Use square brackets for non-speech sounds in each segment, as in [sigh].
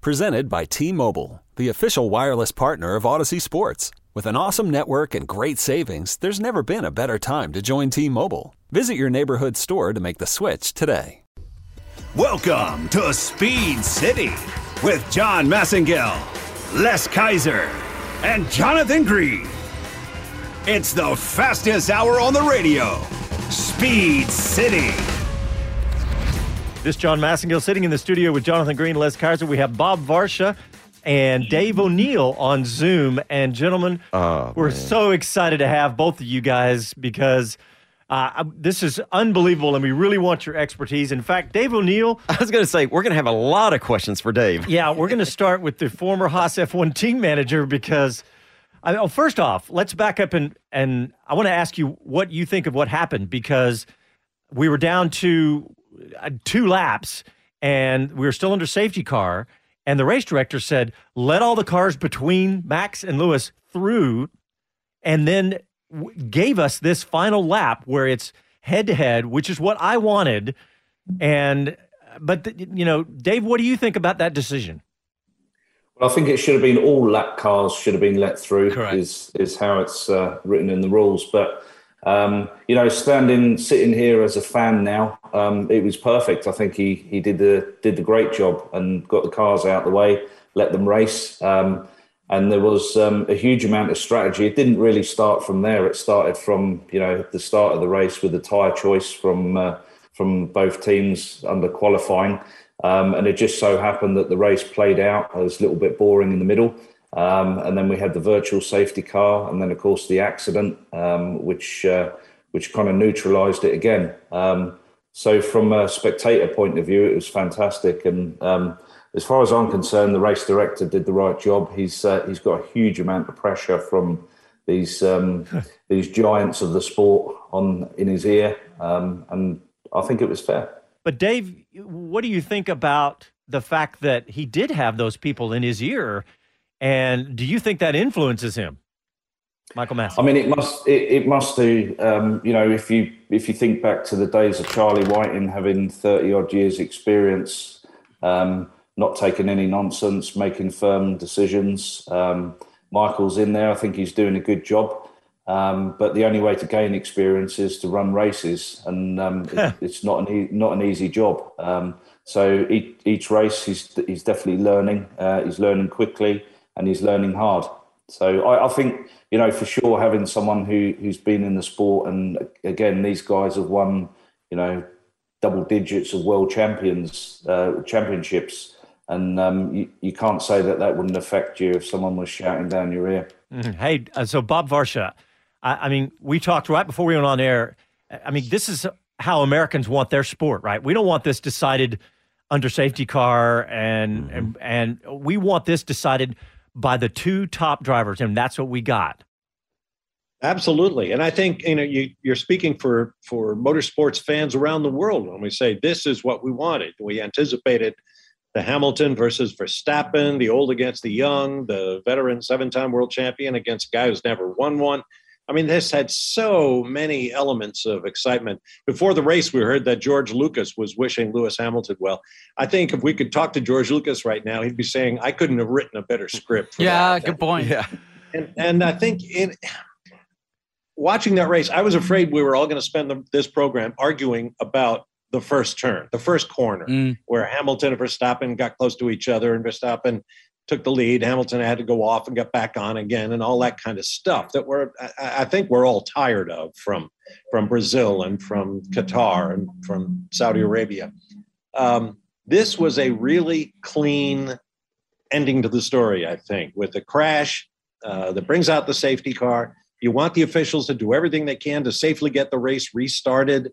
Presented by T Mobile, the official wireless partner of Audacy Sports. With an awesome network and great savings, there's never been a better time to join T Mobile. Visit your neighborhood store to make the switch today. Welcome to Speed City with John Massengill, Les Kaiser, and Jonathan Green. It's the fastest hour on the radio. Speed City. This John Massengill sitting in the studio with Jonathan Green, Les Kaiser. We have Bob Varsha and Dave O'Neill on Zoom. And gentlemen, Oh, we're man. so excited to have both of you guys because uh, this is unbelievable, and we really want your expertise. In fact, Dave O'Neill. [laughs] I was going to say we're going to have a lot of questions for Dave. Yeah, we're going to start with the former Haas F1 team manager because, I mean, oh, first off, let's back up and and I want to ask you what you think of what happened because we were down to two laps and we were still under safety car, and the race director said, "Let all the cars between Max and Lewis through," and then w- gave us this final lap where it's head to head, which is what I wanted. And but th- you know, Dave, what do you think about that decision? Well, I think it should have been all lap cars should have been let through. Correct. Is is how it's uh, written in the rules. But um, you know, standing sitting here as a fan now, um, it was perfect. I think he he did the did the great job and got the cars out the way, let them race. Um, and there was um, a huge amount of strategy. It didn't really start from there. It started from you know the start of the race with the tyre choice from uh, from both teams under qualifying. Um, and it just so happened that the race played out. It was a little bit boring in the middle. Um, and then we had the virtual safety car, and then of course the accident, um, which uh, which kind of neutralised it again. Um, so from a spectator point of view, it was fantastic. And um, as far as I'm concerned, the race director did the right job. He's uh, he's got a huge amount of pressure from these um, [laughs] these giants of the sport on in his ear, um, and I think it was fair. But Dave, what do you think about the fact that he did have those people in his ear, and do you think that influences him, Michael Masi? I mean, it must it, it must do. Um, you know, if you if you think back to the days of Charlie White Whiting having thirty odd years experience, um, not taking any nonsense, making firm decisions. Um, Michael's in there. I think he's doing a good job. Um, but the only way to gain experience is to run races, and um, [laughs] it, it's not an e- not an easy job. Um, so each, each race, he's he's definitely learning. Uh, he's learning quickly, and he's learning hard. So I, I think you know for sure having someone who who's been in the sport, and again these guys have won you know double digits of world champions uh, championships, and um, you, you can't say that that wouldn't affect you if someone was shouting down your ear. Mhm. Hey, uh, so Bob Varsha, I, I mean, we talked right before we went on air. I mean, this is how Americans want their sport, right? We don't want this decided under safety car, and and, and we want this decided by the two top drivers, and that's what we got. Absolutely, and I think you know you, you're speaking for for motorsports fans around the world when we say this is what we wanted. We anticipated the Hamilton versus Verstappen, the old against the young, the veteran seven-time world champion against a guy who's never won one. I mean, this had so many elements of excitement. Before the race, we heard that George Lucas was wishing Lewis Hamilton well. I think if we could talk to George Lucas right now, he'd be saying, "I couldn't have written a better script." For Yeah, that. good point. Yeah. And, and I think in watching that race, I was afraid we were all going to spend the, this program arguing about the first turn, the first corner, Mm. where Hamilton and Verstappen got close to each other, and Verstappen took the lead. Hamilton had to go off and get back on again, and all that kind of stuff that we're I, I think we're all tired of from from Brazil and from Qatar and from Saudi Arabia. Um, this was a really clean ending to the story, I think, with the crash uh, that brings out the safety car. You want the officials to do everything they can to safely get the race restarted.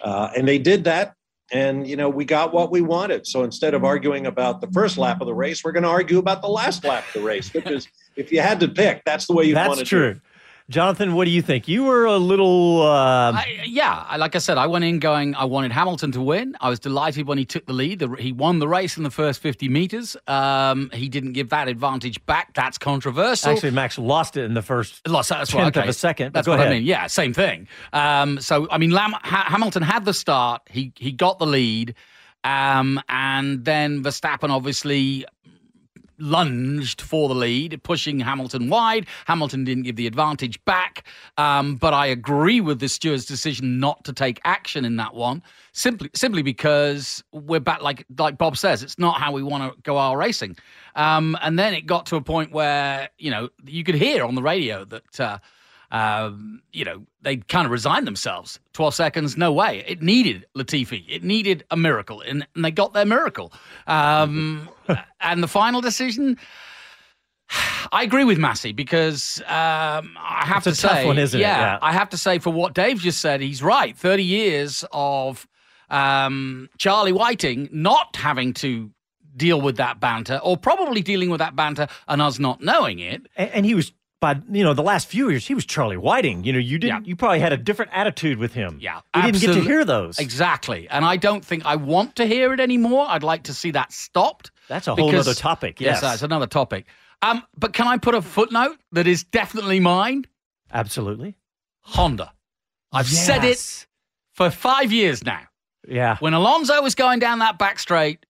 Uh, and they did that and you know we got what we wanted. So instead of arguing about the first lap of the race, we're going to argue about the last lap of the race because if you had to pick, that's the way you want to. That's true. Jonathan, what do you think? You were a little. Uh... I, yeah, like I said, I went in going, I wanted Hamilton to win. I was delighted when he took the lead. He won the race in the first 50 meters. Um, he didn't give that advantage back. That's controversial. Actually, Max lost it in the first lost, that's tenth okay. of a second. That's what ahead. I mean. Yeah, same thing. Um, so, I mean, Lam- ha- Hamilton had the start. He, he got the lead. Um, and then Verstappen obviously lunged for the lead, pushing Hamilton wide. Hamilton didn't give the advantage back, um, but I agree with the steward's decision not to take action in that one, simply simply because we're back. Like like Bob says, it's not how we want to go our racing. Um, and then it got to a point where you know you could hear on the radio that. Uh, um, you know, they kind of resigned themselves. 12 seconds, no way. It needed Latifi. It needed a miracle, and, and they got their miracle. Um, [laughs] and the final decision, [sighs] I agree with Masi because um, I have it's to say, one, yeah, yeah, I have to say for what Dave just said, he's right. 30 years of um, Charlie Whiting not having to deal with that banter, or probably dealing with that banter and us not knowing it. And, and he was by you know the last few years he was Charlie Whiting. You know, you didn't. Yeah. You probably had a different attitude with him. Yeah, we didn't get to hear those exactly, and I don't think I want to hear it anymore. I'd like to see that stopped. That's a whole because, other topic. Yes, yes that's another topic. Um, but can I put a footnote that is definitely mine? Absolutely. Honda. I've yes. said it for five years now. Yeah. When Alonso was going down that back straight,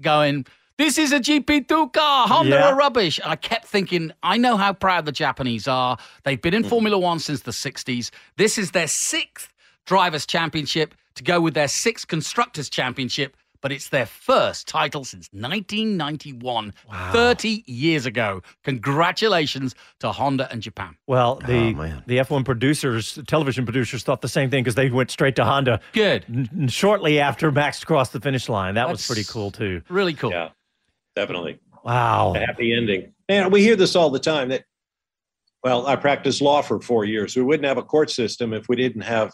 going this is a GP2 car. Honda yeah. are rubbish. And I kept thinking, I know how proud the Japanese are. They've been in mm. Formula One since the 60s. This is their sixth Drivers' Championship to go with their sixth Constructors' Championship, but it's their first title since 1991, wow. 30 years ago. Congratulations to Honda and Japan. Well, the oh, the F1 producers, television producers, thought the same thing because they went straight to Honda. Good. N- shortly after Max crossed the finish line. That That's was pretty cool, too. Really cool. Yeah definitely. Wow. A happy ending. And we hear this all the time that, well, I practiced law for four years. We wouldn't have a court system if we didn't have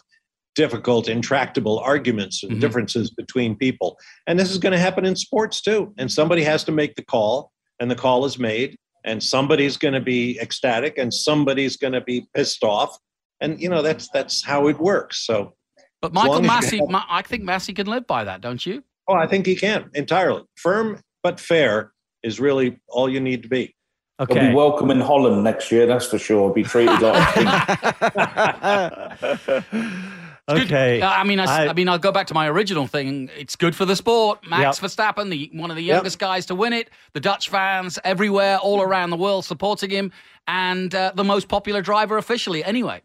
difficult, intractable arguments and mm-hmm. differences between people. And this is going to happen in sports too. And somebody has to make the call, and the call is made, and somebody's going to be ecstatic, and somebody's going to be pissed off. And you know that's that's how it works. So, but Michael Masi, have, I think Masi can live by that, don't you? Oh, I think he can entirely. Firm but fair is really all you need to be. Okay. He'll be welcome in Holland next year, that's for sure. Be treated like [laughs] Okay. I mean, I, I, I, mean, I'll go back to my original thing. It's good for the sport. Max yep. Verstappen, the one of the youngest yep. guys to win it. The Dutch fans everywhere, all around the world, supporting him, and uh, the most popular driver officially. Anyway.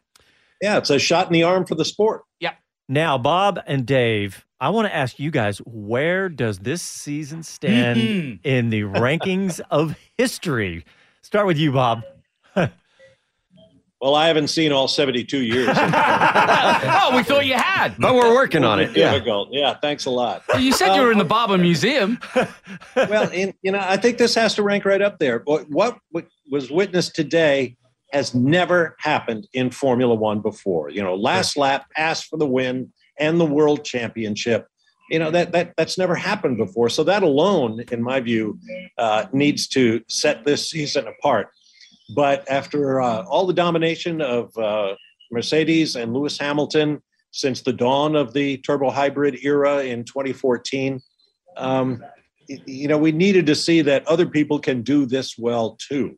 Yeah, it's a shot in the arm for the sport. Yeah. Now, Bob and Dave, I want to ask you guys where does this season stand mm-hmm. in the rankings of history? Start with you, Bob. well, I haven't seen all 72 years. [laughs] oh, we thought you had. But we're working on it. Difficult. Yeah. yeah, thanks a lot. Well, you said you were in the uh, Barber Museum. [laughs] well, in, you know, I think this has to rank right up there. What, what was witnessed today has never happened in Formula One before. You know, last lap, pass for the win and the world championship. You know that that that's never happened before. So that alone, in my view, uh, needs to set this season apart. But after uh, all the domination of uh, Mercedes and Lewis Hamilton since the dawn of the turbo hybrid era in 2014, um, you know, we needed to see that other people can do this well too.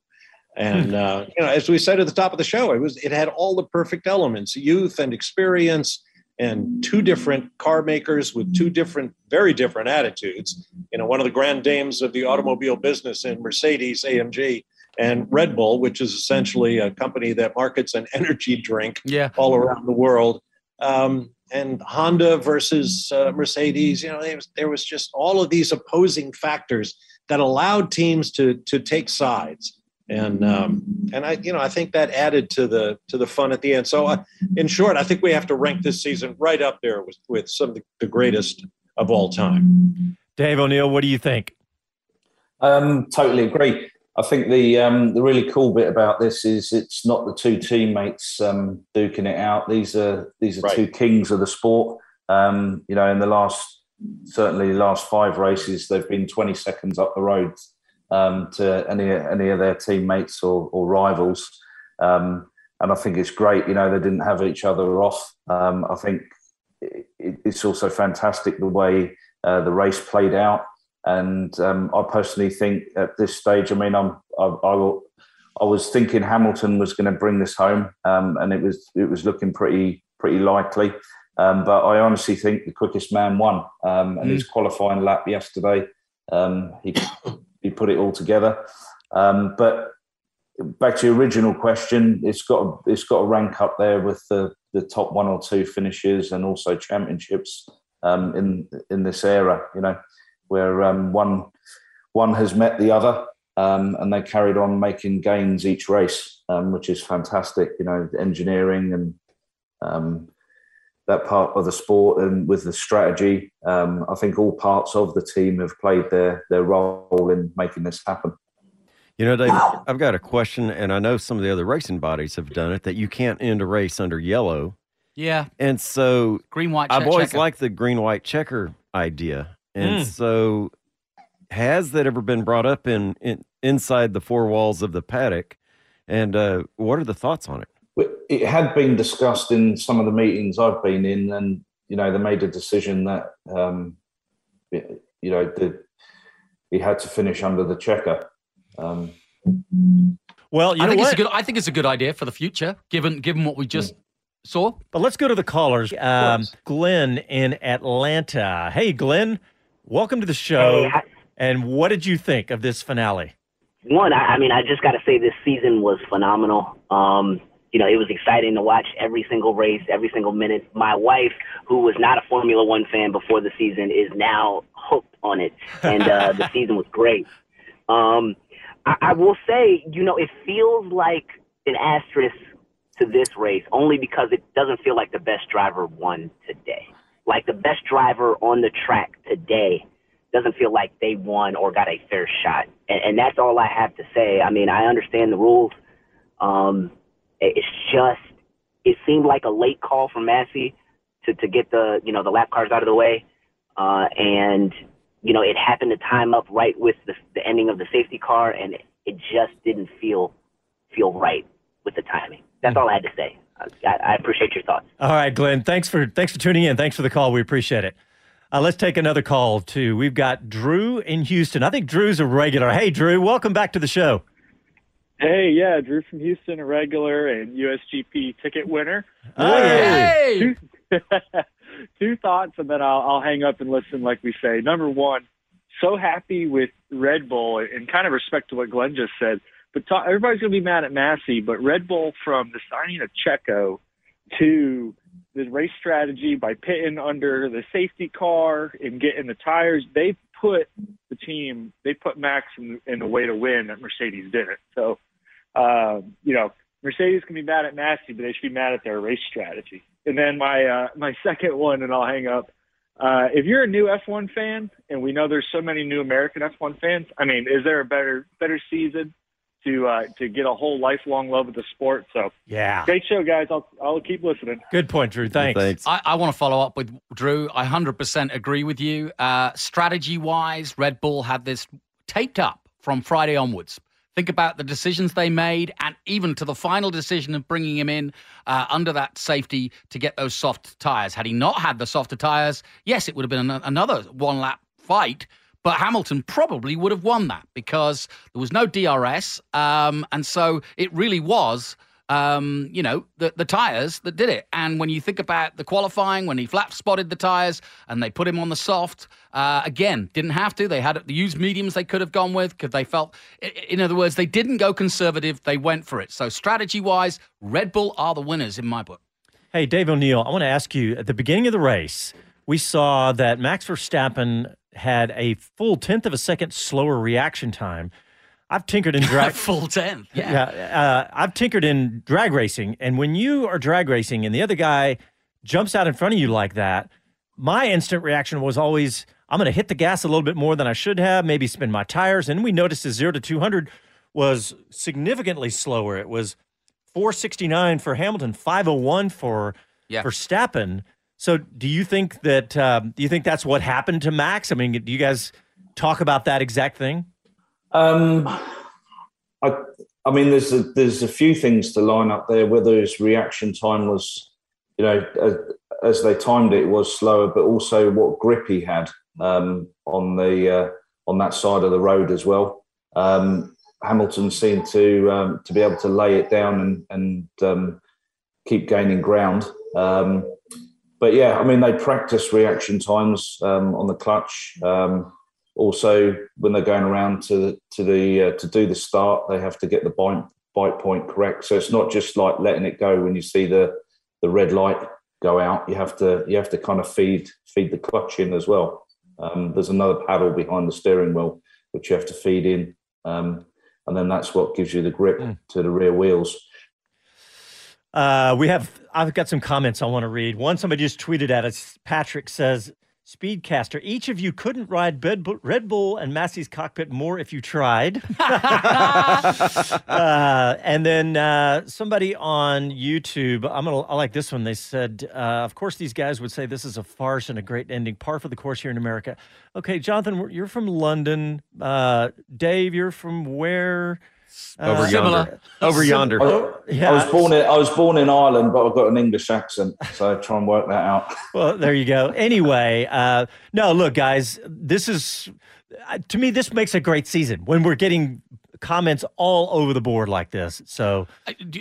And uh, you know, as we said at the top of the show, it was it had all the perfect elements: youth and experience, and two different car makers with two different, very different attitudes. You know, one of the grand dames of the automobile business in Mercedes AMG and Red Bull, which is essentially a company that markets an energy drink yeah. all around the world. Um, and Honda versus uh, Mercedes, you know, there was, there was just all of these opposing factors that allowed teams to to take sides and um, and I you know I think that added to the to the fun at the end. So uh, in short, I think we have to rank this season right up there with with some of the, the greatest of all time. Dave O'Neill, what do you think? Um, totally agree. I think the um, the really cool bit about this is it's not the two teammates um, duking it out. These are these are right. two kings of the sport. Um, you know, in the last certainly the last five races, they've been 20 seconds up the road um, to any any of their teammates or, or rivals. Um, and I think it's great. You know, they didn't have each other off. Um, I think it, it's also fantastic the way uh, the race played out. And um, I personally think at this stage, I mean, I'm I, I, will, I was thinking Hamilton was going to bring this home, um, and it was it was looking pretty pretty likely. Um, but I honestly think the quickest man won, um, and mm. his qualifying lap yesterday, um, he he put it all together. Um, but back to your original question, it's got it's got a rank up there with the the top one or two finishes and also championships um, in in this era. You know, where um, one one has met the other, and they carried on making gains each race, which is fantastic. You know, engineering and um, that part of the sport and with the strategy. Um, I think all parts of the team have played their their role in making this happen. You know, Dave, I've got a question, and I know some of the other racing bodies have done it that you can't end a race under yellow. Yeah. And so green white. I've always checker. liked the green white checker idea, and. Mm. so has that ever been brought up in, in inside the four walls of the paddock? And uh, what are the thoughts on it? It had been discussed in some of the meetings I've been in, and you know they made a decision that um, you know the, he had to finish under the checker. Um, Well, you I know think what? it's a good. I think it's a good idea for the future, given given what we just saw. But let's go to the callers. Um, Glenn in Atlanta. Hey, Glenn, welcome to the show. Hey, hi- and what did you think of this finale? one, I, I mean, I just got to say this season was phenomenal. Um, you know, it was exciting to watch every single race, every single minute. My wife, who was not a Formula One fan before the season, is now hooked on it, and uh, the [laughs] season was great. Um, I, I will say, you know, it feels like an asterisk to this race only because it doesn't feel like the best driver won today. Like the best driver on the track today doesn't feel like they won or got a fair shot. And, and that's all I have to say. I mean, I understand the rules. Um, it's just, it seemed like a late call from Masi to, to get the, you know, the lap cars out of the way. Uh, and, you know, it happened to time up right with the, the ending of the safety car and it, it just didn't feel, feel right with the timing. That's all I had to say. I, I appreciate your thoughts. All right, Glenn. Thanks for thanks for tuning in. Thanks for the call. We appreciate it. Uh, let's take another call too. We've got Drew in Houston. I think Drew's a regular. Hey, Drew, welcome back to the show. Hey, yeah, Drew from Houston, a regular and USGP ticket winner. Hey, Two, [laughs] two thoughts, and then I'll, I'll hang up and listen, like we say. Number one, so happy with Red Bull, and kind of respect to what Glenn just said. But ta- everybody's going to be mad at Masi, but Red Bull from the signing of Checo to the race strategy by pitting under the safety car and getting the tires, they put the team, they put Max in, in the way to win that Mercedes didn't. So, uh, you know, Mercedes can be mad at Masi, but they should be mad at their race strategy. And then my uh, my [laughs] second one, and I'll hang up. Uh, if you're a new F1 fan, and we know there's so many new American F1 fans, I mean, is there a better better season to uh, to get a whole lifelong love of the sport? So Yeah. great show, guys. I'll I'll keep listening. Good point, Drew. Thanks. Thanks. I, I want to follow up with Drew. I 100% agree with you. Uh, strategy wise, Red Bull had this taped up from Friday onwards. Think about the decisions they made, and even to the final decision of bringing him in uh, under that safety to get those soft tires. Had he not had the softer tires, yes, it would have been an- another one lap fight. But Hamilton probably would have won that because there was no DRS, um, and so it really was um, you know, the, the tires that did it. And when you think about the qualifying, when he flat spotted the tires and they put him on the soft, uh, again, didn't have to. They had the used mediums they could have gone with because they felt, in other words, they didn't go conservative. They went for it. So strategy wise, Red Bull are the winners in my book. Hey, Dave O'Neill, I want to ask you at the beginning of the race, we saw that Max Verstappen had a full tenth of a second slower reaction time. I've tinkered in drag. [laughs] Full 10. Yeah. yeah, uh, I've tinkered in drag racing, and when you are drag racing and the other guy jumps out in front of you like that, my instant reaction was always, I'm going to hit the gas a little bit more than I should have, maybe spin my tires. And we noticed the zero to 200 was significantly slower. It was 469 for Hamilton, 501 for Yeah. Verstappen. So, do you think that um, do you think that's what happened to Max? I mean, do you guys talk about that exact thing? Um, I, I mean, there's a, there's a few things to line up there. Whether his reaction time was, you know, as, as they timed it, it was slower, but also what grip he had um, on the uh, on that side of the road as well. Um, Hamilton seemed to um, to be able to lay it down and and um, keep gaining ground. Um, but yeah, I mean, they practice reaction times on the clutch. Um, also, when they're going around to to the uh, to do the start, they have to get the bite bite point correct. So it's not just like letting it go when you see the the red light go out. You have to you have to kind of feed feed the clutch in as well. Um, there's another paddle behind the steering wheel which you have to feed in, um, and then that's what gives you the grip mm. to the rear wheels. Uh, we have. I've got some comments I want to read. One somebody just tweeted at us. Patrick says, Speedcaster, each of you couldn't ride Red Bull and Masi's cockpit more if you tried. [laughs] uh, and then uh, somebody on YouTube, I'm gonna, I like this one. They said, uh, of course, these guys would say this is a farce and a great ending, par for the course here in America. Okay, Jonathan, you're from London. Uh, Dave, you're from where? Over uh, yonder. Over yonder. I, yeah. I was born in I was born in Ireland, but I've got an English accent, so I try and work that out. [laughs] well, there you go. Anyway, uh, no, look, guys, this is uh, to me this makes a great season when we're getting comments all over the board like this. So,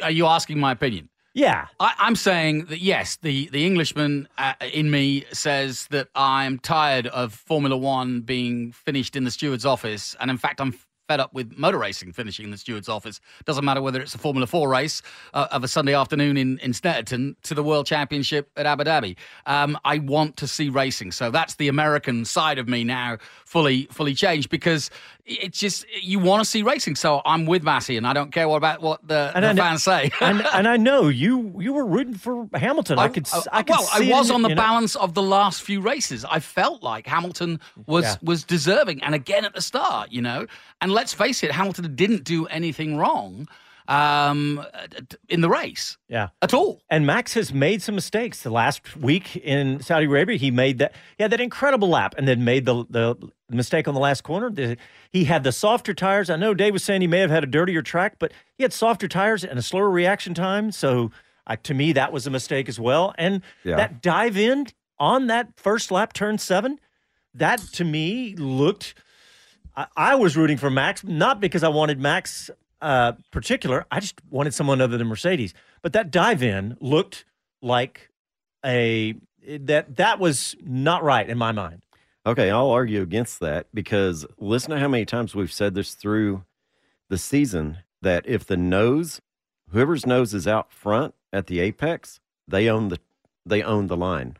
are you asking my opinion? Yeah, I, am saying that yes, the the Englishman uh, in me says that I'm tired of Formula One being finished in the steward's office, and in fact, I'm fed up with motor racing finishing in the steward's office. Doesn't matter whether it's a Formula 4 race uh, of a Sunday afternoon in, in Snetterton to the World Championship at Abu Dhabi. Um, I want to see racing. So that's the American side of me now fully fully changed because it's just you want to see racing. So I'm with Masi, and I don't care what about what the, the fans say. and, and, I [laughs] know you you were rooting for Hamilton. I, I could, uh, I, could well, I was on the balance know? of the last few races. I felt like Hamilton was yeah. was deserving, and again at the start, you know. And let's face it, Hamilton didn't do anything wrong um, in the race. Yeah. At all. And Max has made some mistakes. The last week in Saudi Arabia, he made that, yeah, that incredible lap and then made the, the mistake on the last corner. The, he had the softer tires. I know Dave was saying he may have had a dirtier track, but he had softer tires and a slower reaction time. So uh, to me, that was a mistake as well. And yeah. that dive in on that first lap, turn seven, that to me looked. I, I was rooting for Max, not because I wanted Max uh, particular, I just wanted someone other than Mercedes. But that dive in looked like a that that was not right in my mind. Okay, I'll argue against that because listen to how many times we've said this through the season that if the nose, whoever's nose is out front at the apex, they own the they own the line.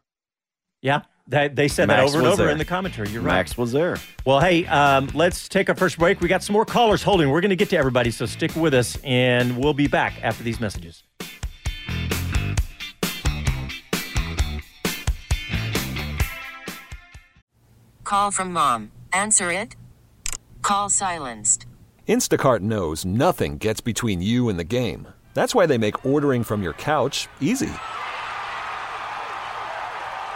Yeah, they, they said Max that over and over there. in the commentary. You're right. Max was there. Well, hey, um, let's take our first break. We got some more callers holding. We're going to get to everybody, so stick with us, and we'll be back after these messages. Call from mom. Answer it. Call silenced. Instacart knows nothing gets between you and the game. That's why they make ordering from your couch easy.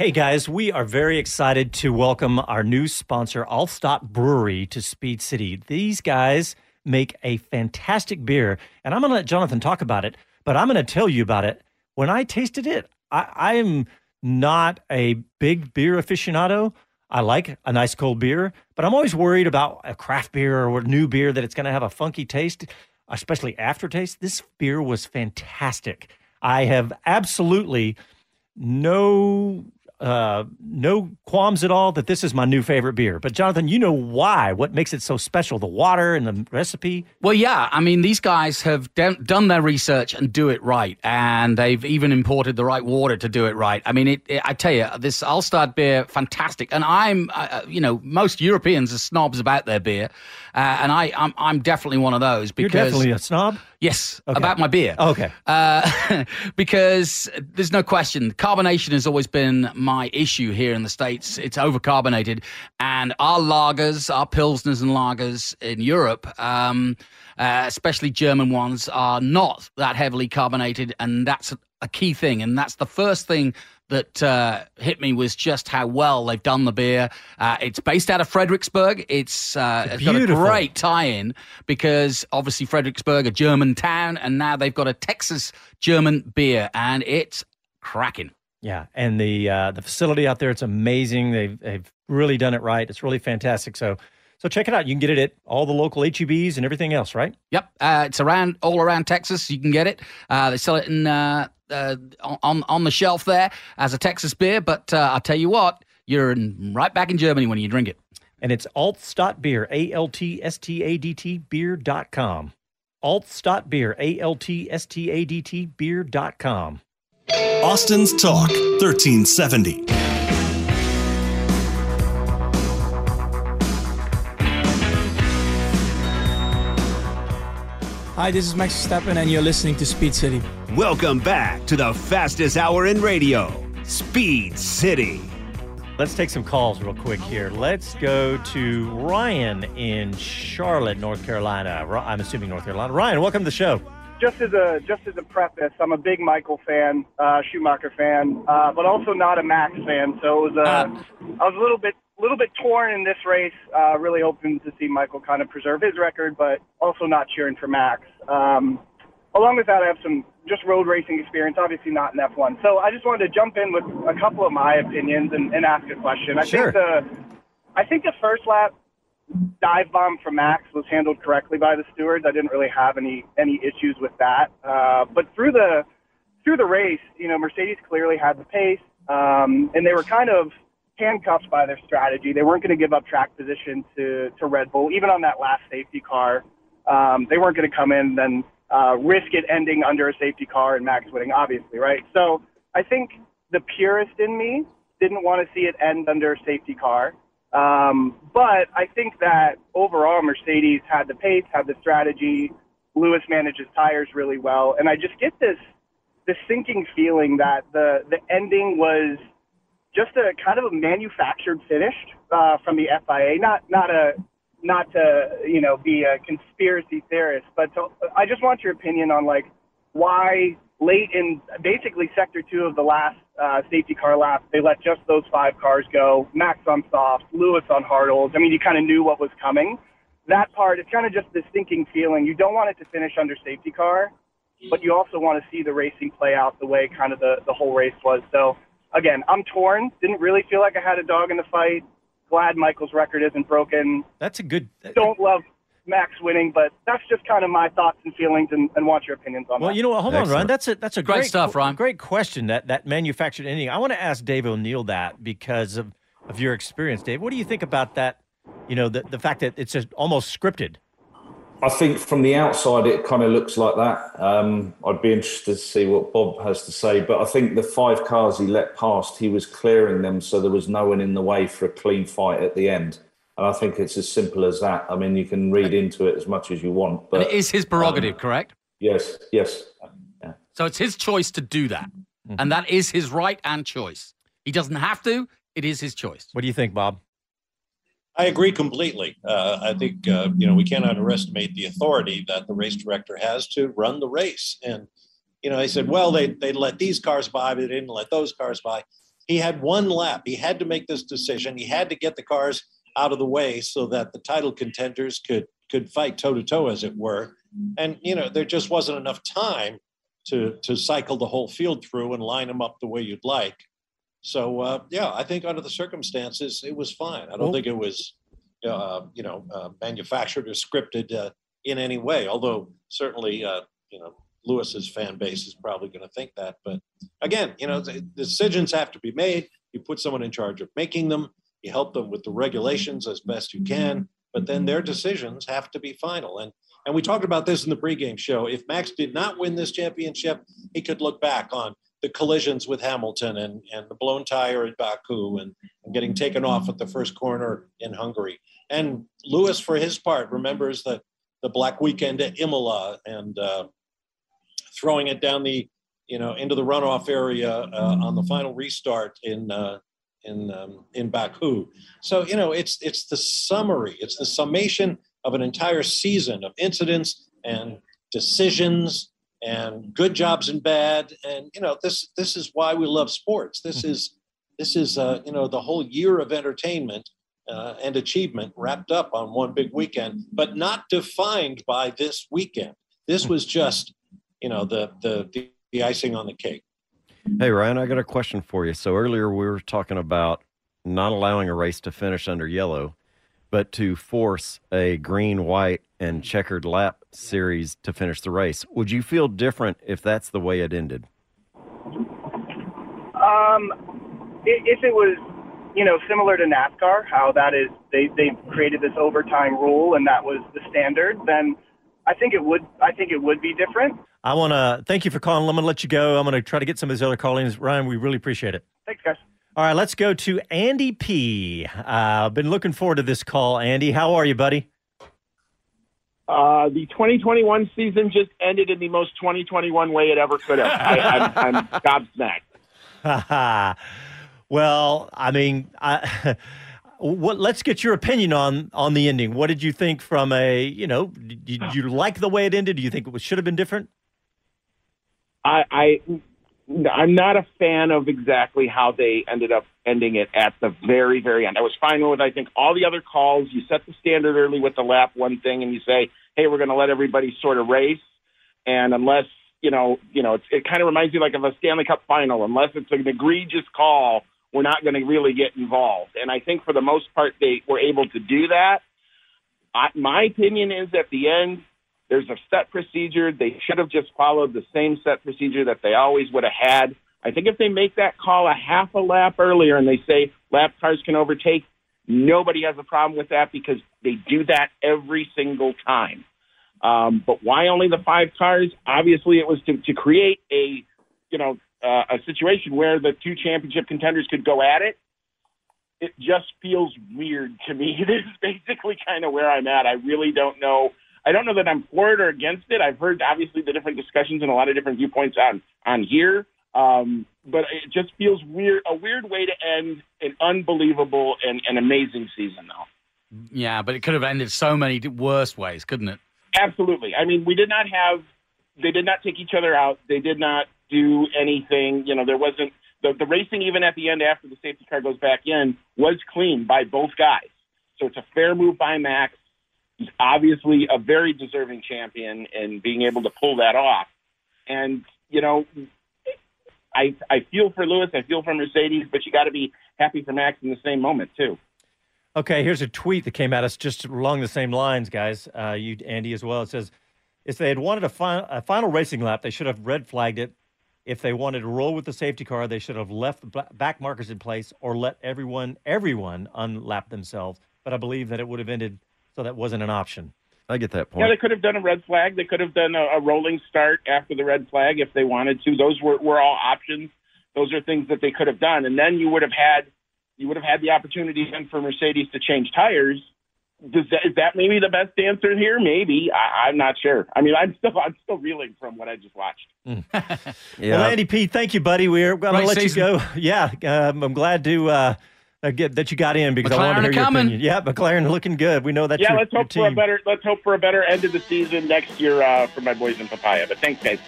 Hey guys, we are very excited to welcome our new sponsor, Altstadt Brewery, to Speed City. These guys make a fantastic beer, and I'm going to let Jonathan talk about it, but I'm going to tell you about it. When I tasted it, I, am not a big beer aficionado. I like a nice cold beer, but I'm always worried about a craft beer or a new beer that it's going to have a funky taste, especially aftertaste. This beer was fantastic. I have absolutely no uh, no qualms at all that this is my new favorite beer. But Jonathan, you know why? What makes it so special? The water and the recipe. Well, yeah. I mean, these guys have done, done their research and do it right, and they've even imported the right water to do it right. I mean, it, it, I tell you, this Altstadt beer, fantastic. And I'm, uh, uh you know, most Europeans are snobs about their beer, uh, and I, I'm, I'm definitely one of those because You're definitely a snob. Yes, Okay. about my beer. Okay. Uh, [laughs] because there's no question, carbonation has always been my issue here in the States. It's overcarbonated. And our lagers, our Pilsners and lagers in Europe, um, uh, especially German ones, are not that heavily carbonated. And that's a, a key thing. And that's the first thing that uh, hit me was just how well they've done the beer. Uh, it's based out of Fredericksburg. It's, uh, it's got a great tie-in because obviously Fredericksburg, a German town, and now they've got a Texas German beer, and it's cracking. Yeah, and the uh, the facility out there, it's amazing. They've they've really done it right. It's really fantastic. So so check it out. You can get it at all the local HEBs and everything else, right? Yep, uh, it's around all around Texas. You can get it. Uh, they sell it in uh, uh, on on the shelf there as a Texas beer. But uh, I'll tell you what, you're in, right back in Germany when you drink it. And it's Altstadt Beer, A L T S T A D T beer.com. Altstadt Beer, A L T S T A D T beer.com. Austin's Talk 1370. Hi, this is Max Verstappen, and you're listening to Speed City. Welcome back to the fastest hour in radio, Speed City. Let's take some calls real quick here. Let's go to Ryan in Charlotte, North Carolina. I'm assuming North Carolina. Ryan, welcome to the show. Just as a just as a preface, I'm a big Michael fan, uh, Schumacher fan, uh, but also not a Max fan. So it was uh, I was a little bit little bit torn in this race. Uh, really hoping to see Michael kind of preserve his record, but also not cheering for Max. Um, along with that, I have some just road racing experience, obviously not in F1. So I just wanted to jump in with a couple of my opinions and, and ask a question. I Sure. think the I think the first lap dive bomb from Max was handled correctly by the stewards. I didn't really have any any issues with that. Uh, but through the through the race, you know, Mercedes clearly had the pace, um, and they were kind of handcuffed by their strategy. They weren't going to give up track position to to Red Bull, even on that last safety car. Um, they weren't going to come in and then uh, risk it ending under a safety car and Max winning, obviously, right? So I think the purist in me didn't want to see it end under a safety car. Um, but I think that overall, Mercedes had the pace, had the strategy. Lewis manages tires really well, and I just get this this sinking feeling that the the ending was just a kind of a manufactured finish uh, from the FIA. Not not a not to you know be a conspiracy theorist, but to, I just want your opinion on like why late in basically sector two of the last uh, safety car lap they let just those five cars go. Max on soft, Lewis on hardles. I mean, you kind of knew what was coming. That part, it's kind of just this sinking feeling. You don't want it to finish under safety car, but you also want to see the racing play out the way kind of the, the whole race was. So again, I'm torn. Didn't really feel like I had a dog in the fight. Glad Michael's record isn't broken. That's a good. Don't love Max winning, but that's just kind of my thoughts and feelings, and, and want your opinions on Well, that. you know what? Hold on, Ron. That's a that's a Great great, stuff, Ryan. Great question. That that manufactured ending. I want to ask Dave O'Neill that because of of your experience, Dave. What do you think about that? You know, the the fact that it's just almost scripted. I think from the outside, it kind of looks like that. Um, I'd be interested to see what Bob has to say. But I think the five cars he let past, he was clearing them so there was no one in the way for a clean fight at the end. And I think it's as simple as that. I mean, you can read into it as much as you want. But and it is his prerogative, correct? Yes, yes. So it's his choice to do that. Mm-hmm. And that is his right and choice. He doesn't have to, it is his choice. What do you think, Bob? I agree completely. Uh, I think uh, you know we can't underestimate the authority that the race director has to run the race. And you know, they said, well, they they let these cars by, but they didn't let those cars by. He had one lap. He had to make this decision. He had to get the cars out of the way so that the title contenders could could fight toe to toe, as it were. And you know, there just wasn't enough time to to cycle the whole field through and line them up the way you'd like. So uh, yeah, I think under the circumstances, it was fine. I don't Well- think it was, uh, you know, uh, manufactured or scripted uh, in any way. Although certainly, uh, you know, Lewis's fan base is probably going to think that. But again, you know, the decisions have to be made. You put someone in charge of making them. You help them with the regulations as best you can, but then their decisions have to be final. And and we talked about this in the pregame show. If Max did not win this championship, he could look back on the collisions with Hamilton and, and the blown tire at Baku and, and getting taken off at the first corner in Hungary. And Lewis, for his part, remembers the, the Black Weekend at Imola and uh, throwing it down the, you know, into the runoff area uh, on the final restart in uh, in um, in Baku. So you know, it's it's the summary, it's the summation of an entire season of incidents and decisions and good jobs and bad. And you know, this this is why we love sports. This is this is uh, you know the whole year of entertainment uh, and achievement wrapped up on one big weekend, but not defined by this weekend. This was just you know the the the icing on the cake. Hey, Ryan, I got a question for you. So earlier we were talking about not allowing a race to finish under yellow, but to force a green, white, and checkered lap series to finish the race. Would you feel different if that's the way it ended? Um, if it was, you know, similar to NASCAR, how that is, they they created this overtime rule and that was the standard, then I think it would. I think it would be different. I want to thank you for calling. I'm going to let you go. I'm going to try to get some of these other call-ins. Ryan, we really appreciate it. Thanks, guys. All right, let's go to Andy P. Uh, I've been looking forward to this call. Andy, how are you, buddy? Uh, the 2021 season just ended in the most 2021 way it ever could have. I, I'm, I'm [laughs] gobsmacked. [laughs] well, I mean, I, [laughs] what? Let's get your opinion on on the ending. What did you think from a you know? Did you like the way it ended? Do you think it was, should have been different? I, I I'm not a fan of exactly how they ended up ending it at the very, very end. I was fine with, I think, all the other calls. You set the standard early with the lap one thing, and you say, "Hey, we're going to let everybody sort of race," and unless you know, you know, it, it kind of reminds me like of a Stanley Cup final. Unless it's an egregious call, we're not going to really get involved. And I think for the most part, they were able to do that. I, my opinion is at the end, there's a set procedure. They should have just followed the same set procedure that they always would have had. I think if they make that call a half a lap earlier and they say lap cars can overtake, nobody has a problem with that because they do that every single time. Um, but why only the five cars? Obviously, it was to, to create a, you know, uh, a situation where the two championship contenders could go at it. It just feels weird to me. [laughs] This is basically kind of where I'm at. I really don't know. I don't know that I'm for it or against it. I've heard obviously the different discussions and a lot of different viewpoints on on here. Um, but it just feels weird, a weird way to end an unbelievable and, and amazing season, though. Yeah, but it could have ended so many worse ways, couldn't it? Absolutely. I mean, we did not have, they did not take each other out. They did not do anything. You know, there wasn't, the, the racing even at the end after the safety car goes back in was clean by both guys. So it's a fair move by Max. He's obviously a very deserving champion and being able to pull that off. And, you know, I, I feel for Lewis, I feel for Mercedes, but you got to be happy for Max in the same moment, too. Okay, here's a tweet that came at us just along the same lines, guys. Uh, you, Andy, as well. It says, if they had wanted a, fi- a final racing lap, they should have red flagged it. If they wanted to roll with the safety car, they should have left the back markers in place or let everyone everyone unlap themselves. But I believe that it would have ended, so that wasn't an option. I get that point. Yeah, they could have done a red flag. They could have done a, a rolling start after the red flag if they wanted to. Those were, were all options. Those are things that they could have done, and then you would have had you would have had the opportunity then for Mercedes to change tires. Does that, is that maybe the best answer here? Maybe I, I'm not sure. I mean, I'm still I'm still reeling from what I just watched. [laughs] Well, Andy P, thank you, buddy. We're going to Great let season. you go. [laughs] Yeah, um, I'm glad to uh, uh, get that you got in because I wanted to hear your coming. opinion. Yeah, McLaren looking good. We know that. yeah, your, let's hope for a better let's hope for a better end of the season next year uh, for my boys in Papaya. But thanks, guys.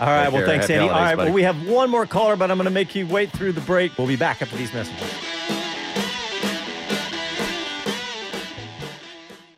All right, Take well, care. thanks, Happy Andy. All holidays, right, well, we have one more caller, but I'm going to make you wait through the break. We'll be back after these messages.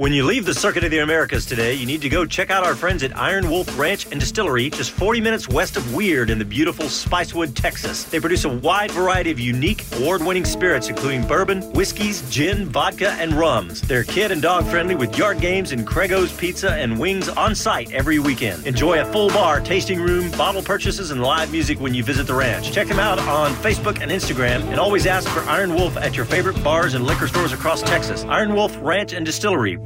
When you leave the Circuit of the Americas today, you need to go check out our friends at Iron Wolf Ranch and Distillery, just 40 minutes west of Weird in the beautiful Spicewood, Texas. They produce a wide variety of unique, award winning spirits, including bourbon, whiskeys, gin, vodka, and rums. They're kid and dog friendly with yard games and Crego's Pizza and wings on site every weekend. Enjoy a full bar, tasting room, bottle purchases, and live music when you visit the ranch. Check them out on Facebook and Instagram, and always ask for Iron Wolf at your favorite bars and liquor stores across Texas. Iron Wolf Ranch and Distillery.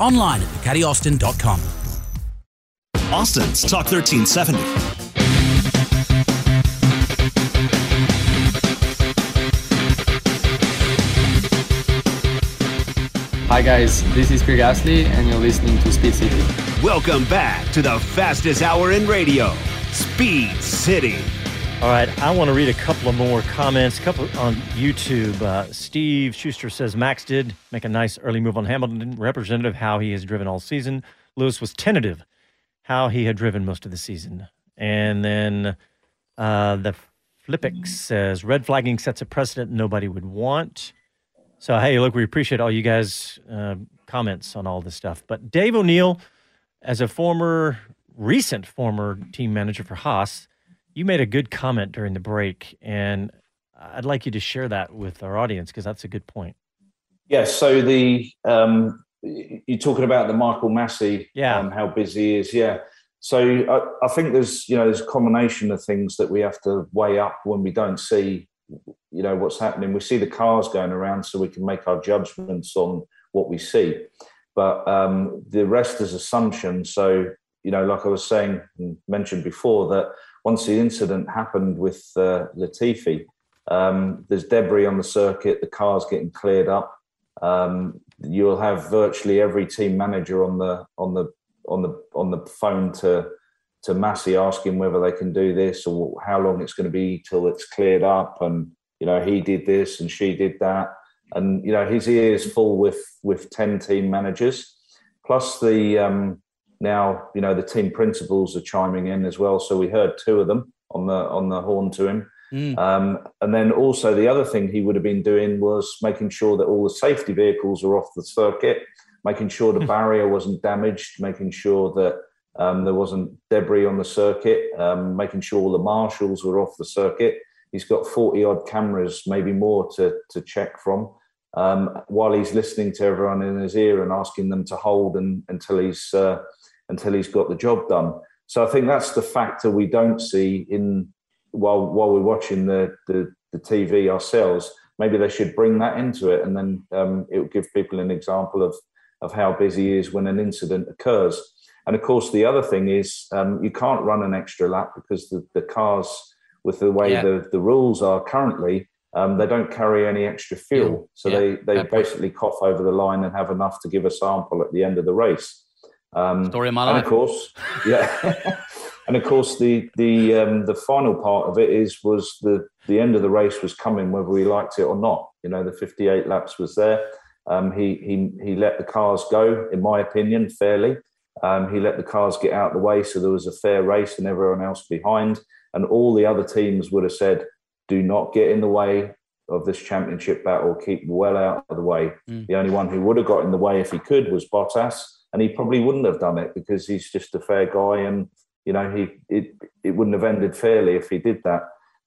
Online at DucatiAustin.com. Austin's Talk 1370. Hi guys, this is Pierre Gasly and you're listening to Speed City. Welcome back to the fastest hour in radio, Speed City. All right, I want to read a couple of more comments. A couple on YouTube. Uh, Steve Schuster says Max did make a nice early move on Hamilton, representative how he has driven all season. Lewis was tentative how he had driven most of the season. And then uh, the Flipix says red flagging sets a precedent nobody would want. So hey, look, we appreciate all you guys' uh, comments on all this stuff. But Dave O'Neill, as a former, recent former team manager for Haas, you made a good comment during the break, and I'd like you to share that with our audience because that's a good point. Yeah. So the um, you're talking about the Michael Masi, yeah, um, how busy he is, yeah. So I, I think there's you know there's a combination of things that we have to weigh up when we don't see you know what's happening. We see the cars going around, so we can make our judgments on what we see. But um, the rest is assumption. So you know, like I was saying mentioned before, that once the incident happened with uh, Latifi, um, there's debris on the circuit. The car's getting cleared up. Um, you'll have virtually every team manager on the on the on the on the phone to to Masi asking whether they can do this or how long it's going to be till it's cleared up. And you know, he did this and she did that, and you know, his ears full with with ten team managers, plus the um, now you know the team principals are chiming in as well. So we heard two of them on the on the horn to him. Mm. Um, and then also the other thing he would have been doing was making sure that all the safety vehicles are off the circuit, making sure the barrier wasn't damaged, making sure that um, there wasn't debris on the circuit, um, making sure all the marshals were off the circuit. He's got 40 odd cameras, maybe more to, to check from, um, while he's listening to everyone in his ear and asking them to hold and, until he's uh, until he's got the job done. So I think that's the factor we don't see in while while we're watching the the, the TV ourselves. Maybe they should bring that into it, and then um, it will give people an example of of how busy he is when an incident occurs. And of course, the other thing is um, you can't run an extra lap because the, the cars, with the way Yeah. the, the rules are currently, um, they don't carry any extra fuel. So Yeah. they, they Fair point. basically cough over the line and have enough to give a sample at the end of the race. Um, Story of my life. and of course, yeah. [laughs] and of course, the the um, the final part of it is was the the end of the race was coming, whether we liked it or not. You know, the 58 laps was there. Um, he he he let the cars go, in my opinion, fairly. Um, he let the cars get out of the way, so there was a fair race, and everyone else behind. And all the other teams would have said, "Do not get in the way of this championship battle. Keep well out of the way." Mm. The only one who would have got in the way if he could was Bottas, and he probably wouldn't have done it because he's just a fair guy, and you know he it it wouldn't have ended fairly if he did that.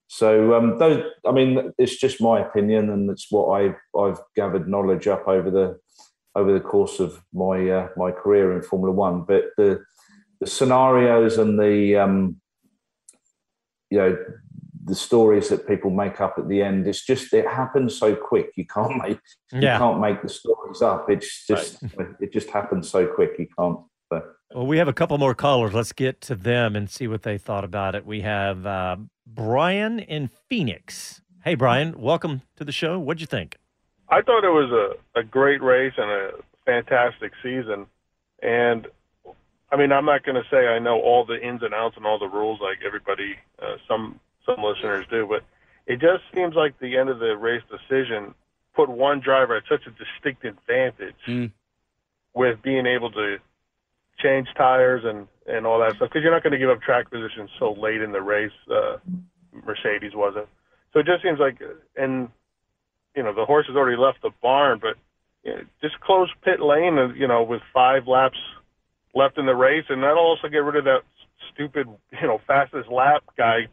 So, um, those, I mean, it's just my opinion, and it's what I I've gathered knowledge up over the over the course of my uh, my career in Formula One. But the the scenarios and the um, you know the stories that people make up at the end it's just it happens so quick you can't [laughs] make you can't make the stories up it's just it just happens so quick you can't so. Well, we have a couple more callers. Let's get to them and see what they thought about it. We have uh, Brian in Phoenix. Hey, Brian, welcome to the show. What'd you think? I thought it was a, a great race and a fantastic season. And I mean, I'm not going to say I know all the ins and outs and all the rules like everybody, uh, some some listeners do, but it just seems like the end of the race decision put one driver at such a distinct advantage with being able to change tires and and all that stuff because you're not going to give up track position so late in the race. Uh, Mercedes wasn't, so it just seems like and you know the horse has already left the barn, but you know, just close pit lane, uh, you know, with five laps left in the race, and that'll also get rid of that stupid, you know, fastest lap guy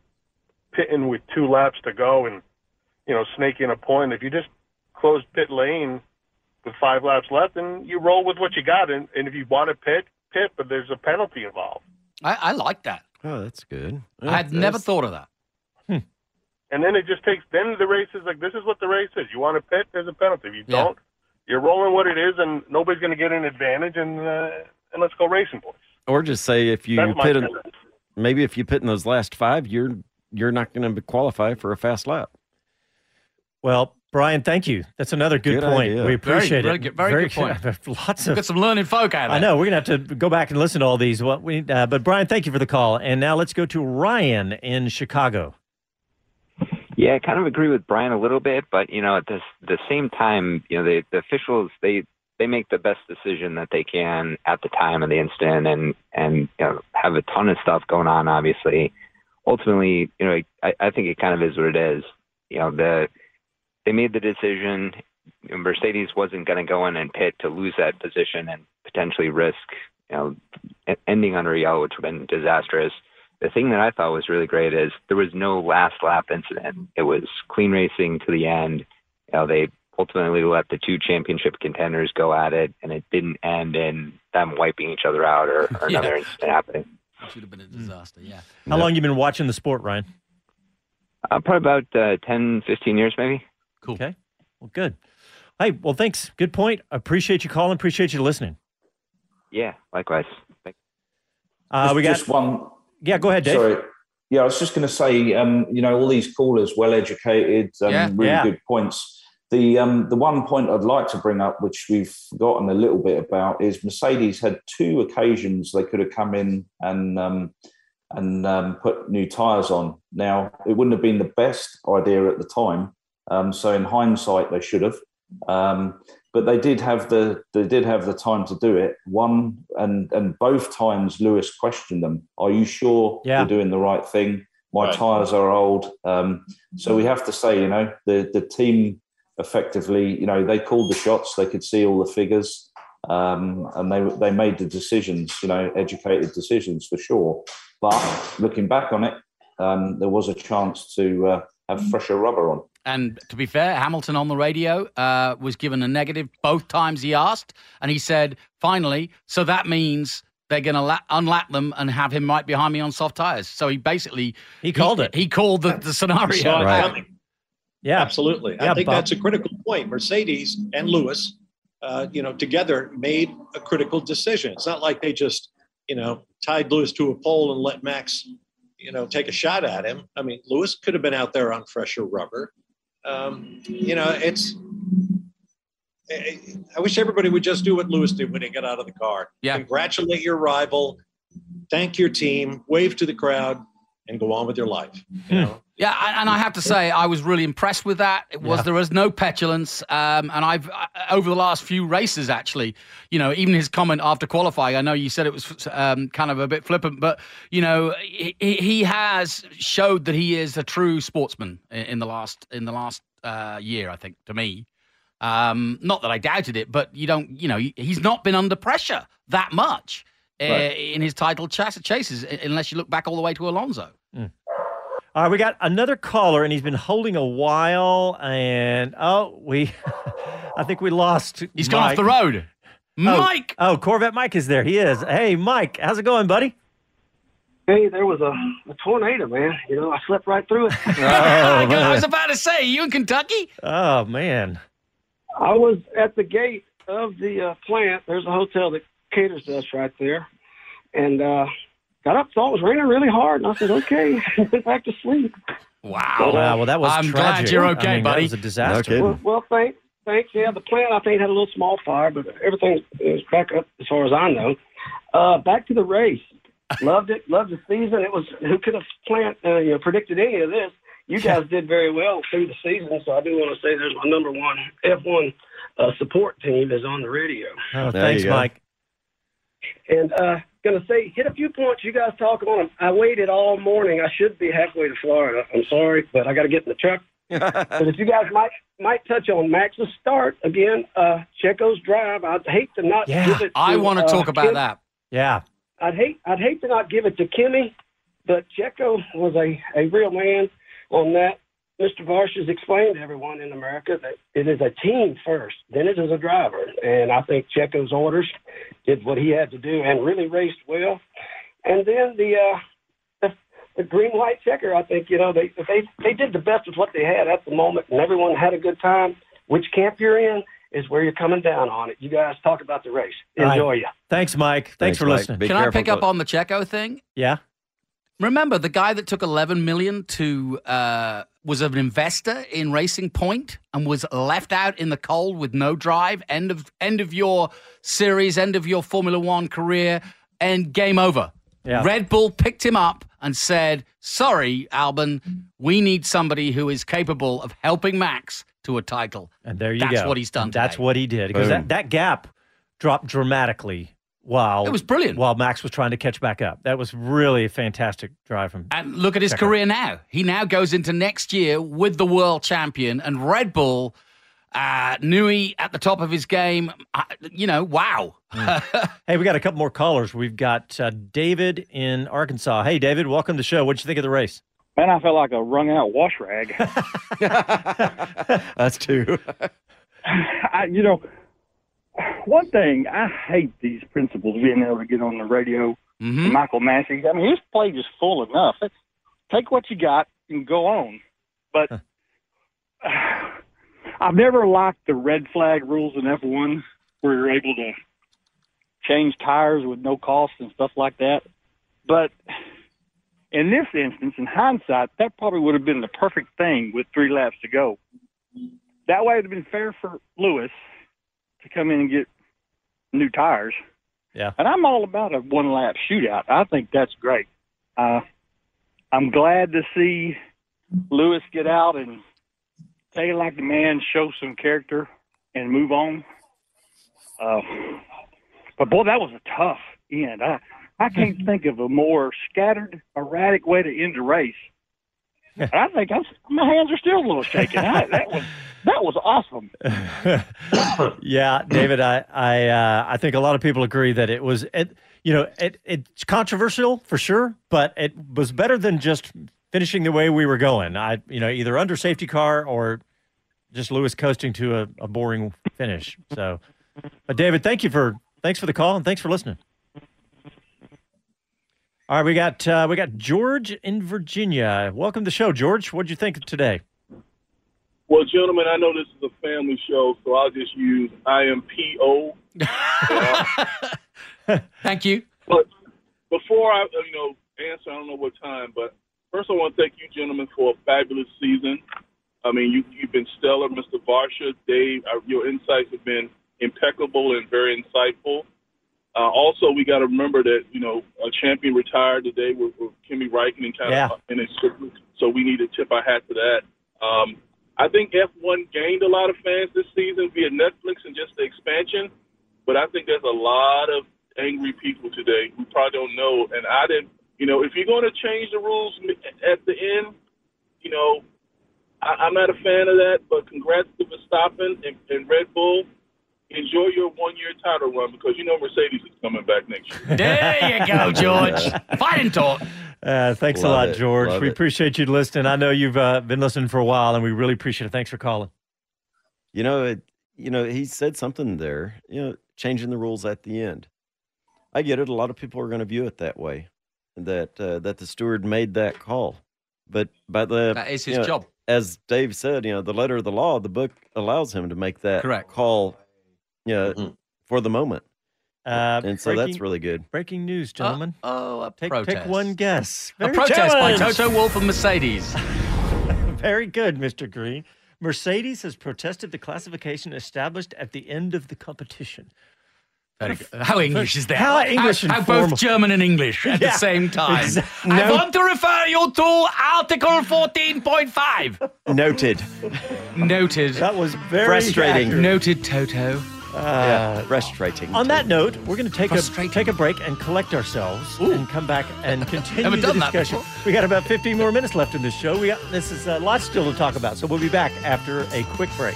pitting with two laps to go and you know snaking a point. If you just close pit lane with five laps left, and you roll with what you got, and, and if you want to pit, pit, but there's a penalty involved. I, I like that. Oh, that's good. I had never thought of that. And then it just takes. Then the race is like this is what the race is. You want to pit, there's a penalty. If you don't, you're rolling what it is, and nobody's going to get an advantage. And uh, and let's go racing, boys. Or just say if you That's pit in, maybe if you pit in those last five, you're you're not going to qualify for a fast lap. Well, Brian, thank you. That's another good, Good point. idea. We appreciate very it. good- very good point. [laughs] Lots of Got some learning folk out there. I know we're gonna have to go back and listen to all these. What we, uh, but Brian, thank you for the call. And now let's go to Ryan in Chicago. Yeah, I kind of agree with Brian a little bit, but you know, at the the same time, you know, the, the officials they they make the best decision that they can at the time of the incident, and and you know, have a ton of stuff going on. Obviously, ultimately, you know, I, I think it kind of is what it is. You know, the they made the decision. Mercedes wasn't going to go in and pit to lose that position and potentially risk, you know, ending under a yellow, which would have been disastrous. The thing that I thought was really great is there was no last lap incident. It was clean racing to the end. You know, they ultimately let the two championship contenders go at it, and it didn't end in them wiping each other out or, or [laughs] Yeah. another incident happening. It should have been a disaster. Yeah. How long you been watching the sport, Ryan? Uh, probably about uh, 10, 15 years, maybe. Cool. Okay. Well, good. Hey, well, thanks. Good point. Appreciate you calling. Appreciate you listening. Yeah, likewise. Thank- Uh, Just- we got just one. Yeah, go ahead, Dave. Sorry. Yeah, I was just going to say, um, you know, all these callers, well educated, um, Yeah. really Yeah. good points. The um, the one point I'd like to bring up, which we've forgotten a little bit about, is Mercedes had two occasions they could have come in and um, and um, put new tyres on. Now, it wouldn't have been the best idea at the time. Um, so, in hindsight, they should have. Um, but they did have the they did have the time to do it. One and and both times, Lewis questioned them. Are you sure Yeah. you're doing the right thing? My Right. tyres are old. Um, so we have to say, you know, the the team effectively, you know, they called the shots. They could see all the figures, um, and they they made the decisions. You know, educated decisions for sure. But looking back on it, um, there was a chance to uh, have fresher rubber on. And to be fair, Hamilton on the radio uh, was given a negative both times he asked, and he said, "Finally, so that means they're going to la- unlap them and have him right behind me on soft tires." So he basically he called it. He called the, the scenario. Saw it out. coming. Yeah, absolutely. I think Bob. that's a critical point. Mercedes and Lewis, uh, you know, together made a critical decision. It's not like they just, you know, tied Lewis to a pole and let Max, you know, take a shot at him. I mean, Lewis could have been out there on fresher rubber. Um, you know, it's. I I wish everybody would just do what Lewis did when he got out of the car. Yeah. Congratulate your rival, thank your team, wave to the crowd, and go on with your life. You know? Yeah, and I have to say, I was really impressed with that. It was Yeah. there was no petulance, um, and I've uh, over the last few races, actually, you know, even his comment after qualifying. I know you said it was um, kind of a bit flippant, but you know, he, he has showed that he is a true sportsman in, the last in the last uh, year. I think to me, um, not that I doubted it, but you don't, you know, he's not been under pressure that much. Uh, in his title chas- chases, unless you look back all the way to Alonso. All right, we got another caller, and he's been holding a while. And oh, we, [laughs] I think we lost. He's gone off the road. Mike. Oh, Corvette Mike is there. He is. Hey, Mike, how's it going, buddy? Hey, there was a, a tornado, man. You know, I slept right through it. [laughs] [laughs] I was about to say, you in Kentucky? Oh man. I was at the gate of the uh, plant. There's a hotel that caters to us right there, and uh, got up, thought it was raining really hard, and I said, "Okay," [laughs] back to sleep. Wow. Wow. Well, that was I'm glad you're I okay, mean, buddy. That was a disaster. kidding. Well, well, thanks, thanks. Yeah, the plant I think had a little small fire, but everything is back up as far as I know. Uh, back to the race. [laughs] Loved it. Loved the season. It was who could have plant uh, you know predicted any of this. You guys did very well through the season, so I do want to say there's my number one F1 uh, support team is on the radio. Oh, thanks. Mike. And uh, gonna say, hit a few points. You guys talk on them. I waited all morning. I should be halfway to Florida. I'm sorry, but I got to get in the truck. [laughs] but if you guys might might touch on Max's start again, uh, Checo's drive. I'd hate to not Yeah, give it. To, I want to uh, talk about Kim- that. Yeah. I'd hate I'd hate to not give it to Kimi, but Checo was a, a real man on that. Mr. Varsh has explained to everyone in America that it is a team first, then it is a driver. And I think Checo's orders did what he had to do and really raced well. And then the uh, the, the green white checker, I think you know they they they did the best with what they had at the moment, and everyone had a good time. Which camp you're in is where you're coming down on it. You guys talk about the race. All right. Enjoy you. Thanks, Mike. Thanks, Thanks, for Mike. listening. Be Can I careful, pick up on the Checo thing? Yeah. Remember the guy that took 11 million to uh, was an investor in Racing Point and was left out in the cold with no drive. End of end of your series, end of your Formula One career, and game over. Yeah. Red Bull picked him up and said, "Sorry, Albon, we need somebody who is capable of helping Max to a title." And there you That's go. That's what he's done That's what he did because that, that gap dropped dramatically while It was brilliant. while Max was trying to catch back up. That was really a fantastic drive from. And look at his Checo. career now. He now goes into next year with the world champion and Red Bull. Uh, Nui at the top of his game. Uh, you know, wow. [laughs] Hey, we got a couple more callers. We've got uh, David in Arkansas. Hey, David, welcome to the show. What'd you think of the race? Man, I felt like a wrung out wash rag. [laughs] [laughs] That's two. I, you know, one thing I hate these principals being able to get on the radio. Mhm. Michael Masi. I mean, his plate is full enough. Take what you got and go on. But [sighs] I've never liked the red flag rules in F1 where you're able to change tires with no cost and stuff like that. But in this instance, in hindsight, that probably would have been the perfect thing with three laps to go. That way, it would have been fair for Lewis to come in and get new tires. Yeah. And I'm all about a one lap shootout. I think that's great. Uh, I'm glad to see Lewis get out and play like the man, show some character, and move on. Uh, but boy, that was a tough end. I I can't think of a more scattered, erratic way to end a race. And I think I'm, my hands are still a little shaking. I, that was that was awesome. [laughs] yeah, David, I I uh, I think a lot of people agree that it was it you know it it's controversial for sure, but it was better than just finishing the way we were going. I you know either under safety car or just Lewis coasting to a, a boring finish. So, but David, thank you for thanks for the call and thanks for listening. All right, we got uh, we got George in Virginia. Welcome to the show, George. What'd you think of today? Well, gentlemen, I know this is a family show, so I'll just use IMPO. [laughs] Thank you. But before I, uh, you know, answer, I don't know what time, but first I want to thank you, gentlemen, for a fabulous season. I mean, you, you've been stellar, Mr. Varsha, Dave. Uh, your insights have been impeccable and very insightful. Uh, also, we got to remember that you know a champion retired today with, with Kimi Räikkönen kind Yeah. of in his so we need to tip our hat to that. Um, I think F1 gained a lot of fans this season via Netflix and just the expansion, but I think there's a lot of angry people today who probably don't know. And I didn't, you know, if you're going to change the rules at the end, you know, I, I'm not a fan of that. But congrats to Verstappen and, and Red Bull. Enjoy your one-year title run because you know Mercedes is coming back next year. There you go, [laughs] George. Fighting talk. Uh, thanks a lot, it. George. Love we it. appreciate you listening. I know you've uh, been listening for a while, and we really appreciate it. Thanks for calling. You know, it, you know, he said something there, you know, changing the rules at the end. I get it. A lot of people are going to view it that way, that uh, that the steward made that call. But by the That is his you know, job. as Dave said, you know, the letter of the law, the book allows him to make that Correct. call, you know, for the moment. Uh, and so that's really good. Breaking news, gentlemen. oh, a take, protest. Take one guess. A Very protest by. Toto Wolff and Mercedes. [laughs] Very good, Mr. Green. Mercedes has protested the classification established at the end of the competition. Very good. How English is that? How English How, and how both. German and English at Yeah, the same time. exa- I no- want to refer you to Article 14.5. Noted. Noted. That was very Frustrating. accurate. Noted, Toto. Yeah, uh, frustrating. On that note, we're going to take a take a break and collect ourselves, and come back and [laughs] continue the done discussion. before. We got about 15 more minutes left in this show. We got, this is uh, a lot still to talk about, so we'll be back after a quick break.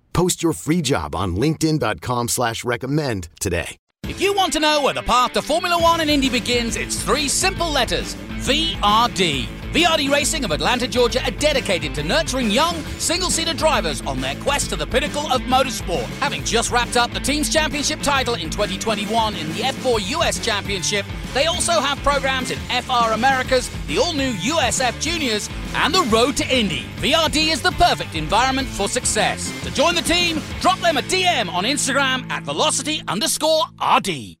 Post your free job on linkedin.com slash recommend today. If you want to know where the path to Formula One and Indy begins, it's three simple letters VRD. VRD Racing of Atlanta, Georgia are dedicated to nurturing young, single seater drivers on their quest to the pinnacle of motorsport. Having just wrapped up the team's championship title in 2021 in the F4 US Championship, they also have programs in FR Americas, the all new USF Juniors, and the Road to Indy. VRD is the perfect environment for success. To join the team, drop them a DM on Instagram at velocity underscore RD.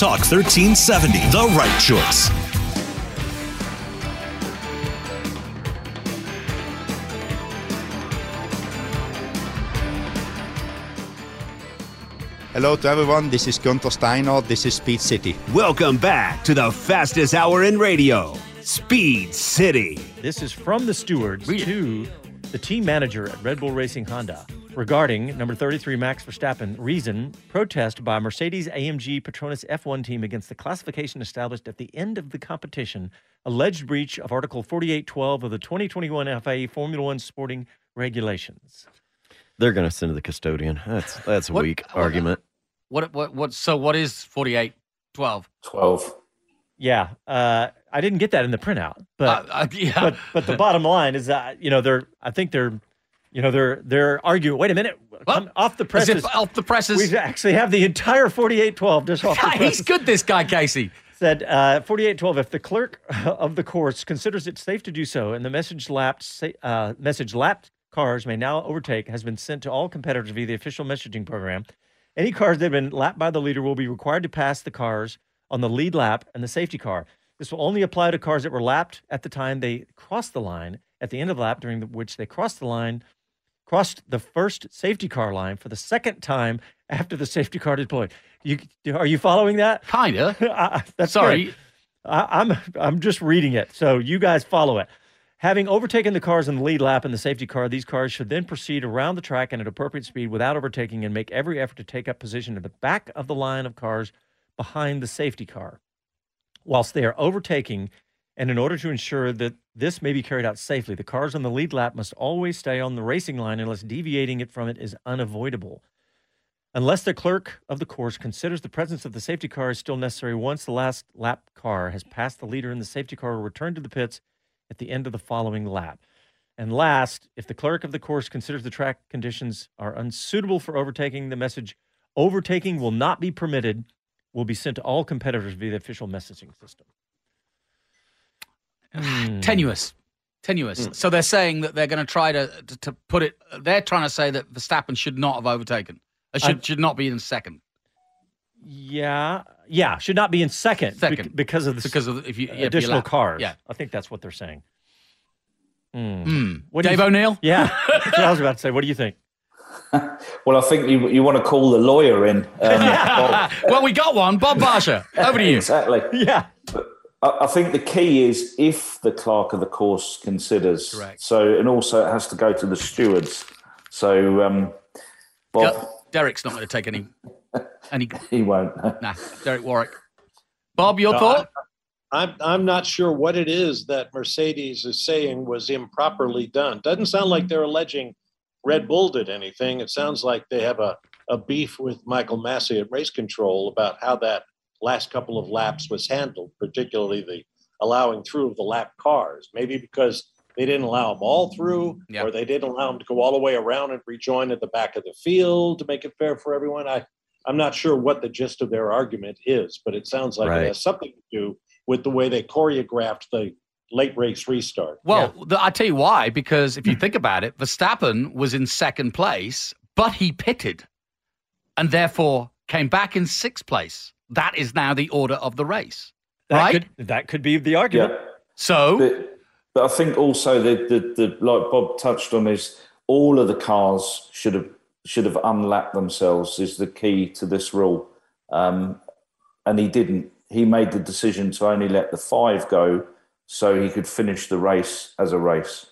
Talk 1370, the right choice. Hello to everyone. This is Gunther Steiner. This is Speed City. Welcome back to the fastest hour in radio, Speed City. This is from the stewards to the team manager at Red Bull Racing Honda regarding number 33 Max Verstappen. Reason protest by Mercedes AMG Petronas F1 team against the classification established at the end of the competition. Alleged breach of Article 4812 of the 2021 FIA Formula One sporting regulations. They're going to send to the custodian. That's that's a What- weak what- argument. What, what, what, so what is 4812? 12? 12. Yeah, uh, I didn't get that in the printout, but Uh, uh, yeah. but but the bottom line is that you know they're I think they're you know they're they're arguing. Wait a minute, off the presses. off the presses. We actually have the entire 4812 just off the God, presses. he's good, this guy, Casey. Said uh, 4812. If the clerk of the course considers it safe to do so, and the message lapped sa- uh, message lapped cars may now overtake has been sent to all competitors via the official messaging program. Any cars that have been lapped by the leader will be required to pass the cars on the lead lap and the safety car. This will only apply to cars that were lapped at the time they crossed the line at the end of the lap, during which they crossed the line, crossed the first safety car line for the second time [laughs] after the safety car deployed. You are you following that? [laughs] Kinda. [laughs] That's Sorry. good. I, I'm I'm just reading it, so you guys follow it. Having overtaken the cars in the lead lap and the safety car, these cars should then proceed around the track and at an appropriate speed without overtaking and make every effort to take up position at the back of the line of cars behind the safety car. Whilst they are overtaking, and in order to ensure that this may be carried out safely, the cars on the lead lap must always stay on the racing line unless deviating it from it is unavoidable. Unless the clerk of the course considers the presence of the safety car is still necessary once the last lap car has passed the leader and the safety car will return to the pits at the end of the following lap. And last, if the clerk of the course considers the track conditions are unsuitable for overtaking, the message overtaking will not be permitted will be sent to all competitors via the official messaging system. [sighs] Hmm. Tenuous. Tenuous. Hmm. So they're saying that they're going to try to, to to put it. They're trying to say that Verstappen should not have overtaken. Should should not be in second. Yeah, yeah, should not be in second, Second. because of the Because of if you- yeah, additional lap- cars. yeah. I think that's what they're saying. Hmm. What Dave O'Neill. Yeah, [laughs] I was about to say. What do you think? [laughs] Well, I think you you want to call the lawyer in. Um, [laughs] well, we got one. Bob Varsha. Over to you. Exactly. Yeah. I, I think the key is if the clerk of the course considers. Correct. So, and also it has to go to the stewards. So, um, Bob, Go- Derek's not going to take any. [laughs] Any. he won't. Nah, Derek Warwick. Bob, your No, thought? I'm I'm not sure what it is that Mercedes is saying was improperly done. Doesn't sound like they're alleging Red Bull did anything. It sounds like they have a, a beef with Michael Masi at race control about how that last couple of laps was handled, particularly the allowing through of the lap cars. Maybe because they didn't allow them all through, Yeah. or they didn't allow them to go all the way around and rejoin at the back of the field to make it fair for everyone. I I'm not sure what the gist of their argument is, but it sounds like Right. it has something to do with the way they choreographed the late race restart. Well, the, I tell you why. Because if you [clears throat] think about it, Verstappen was in second place, but he pitted, and therefore came back in sixth place. That is now the order of the race, That right? could that could be the argument. So, But, but I think also the, the the like Bob touched on is all of the cars should have should have unlapped themselves is the key to this rule, um, and he didn't. He made the decision to only let the five go so he could finish the race as a race.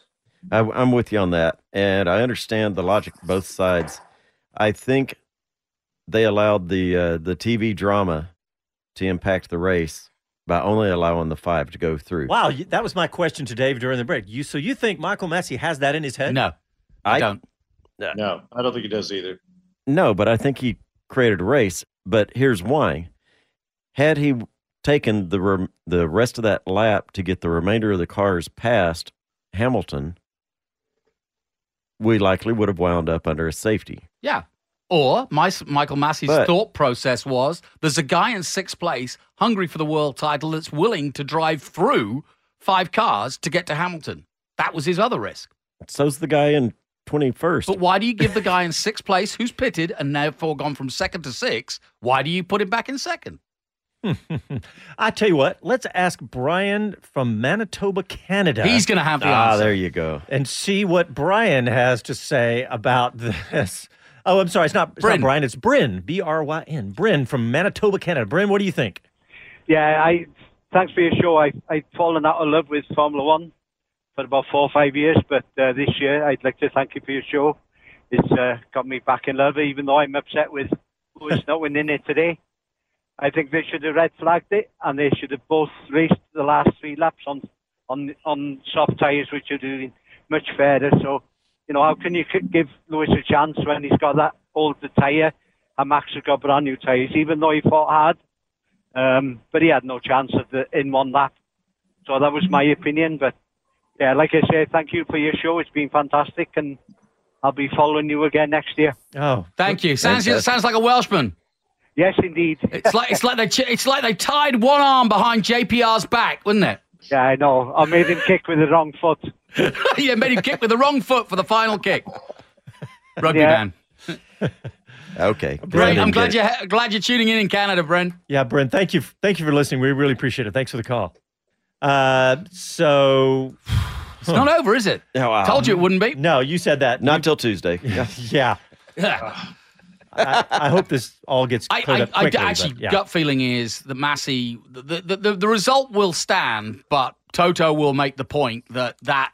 I, I'm with you on that, and I understand the logic both sides. I think they allowed the uh, the TV drama to impact the race by only allowing the five to go through. Wow, that was my question to Dave during the break. You so you think Michael Masi has that in his head? no, I don't. No, I don't think he does either. No, but I think he created a race. But here's why: had he taken the rem- the rest of that lap to get the remainder of the cars past Hamilton, we likely would have wound up under a safety. Yeah. Or my, Michael Masi's But- thought process was there's a guy in sixth place hungry for the world title that's willing to drive through five cars to get to Hamilton. That was his other risk. So's the guy in twenty first. But why do you give the guy in sixth place who's pitted and therefore gone from second to six? Why do you put him back in second? I tell you what, let's ask Brian from Manitoba, Canada. He's going to have the ah, answer. there you go. and see what Brian has to say about this. Oh, I'm sorry, it's not, it's not Brian, it's Bryn, B R Y N. Bryn from Manitoba, Canada. Bryn, what do you think? Yeah, I thanks for your show. I I've fallen out of love with Formula One for about four or five years, but uh, this year I'd like to thank you for your show. It's uh, got me back in love, even though I'm upset with who's not winning it today. I think they should have red flagged it, and they should have both raced the last three laps on on on soft tyres, which are doing much fairer. So, you know, how can you give Lewis a chance when he's got that older tyre and Max has got brand new tyres, even though he fought hard? Um, but he had no chance of the, in one lap. So that was my opinion. But yeah, like I say, thank you for your show. It's been fantastic, and I'll be following you again next year. Oh, Thank you. Sounds sounds like a Welshman. Yes, indeed. It's like it's like they it's like they tied one arm behind JPR's back, wouldn't it? Yeah, I know. I made him kick with the wrong foot. [laughs] yeah, made him kick with the wrong foot for the final kick. [laughs] Rugby Yeah. man. [laughs] Okay, Great. I'm glad you're glad you're tuning in in Canada, Brent. Yeah, Bryn, thank you. Thank you for listening. We really appreciate it. Thanks for the call. Uh, so [sighs] It's not over, is it? [sighs] Oh, wow. Told you it wouldn't be. no, you said that. Not till Tuesday. Yeah. yeah. Yeah. I, I hope this all gets I, cleared I, up I quickly. actually but yeah. gut feeling is that Masi the, the, the, the result will stand, but Toto will make the point that that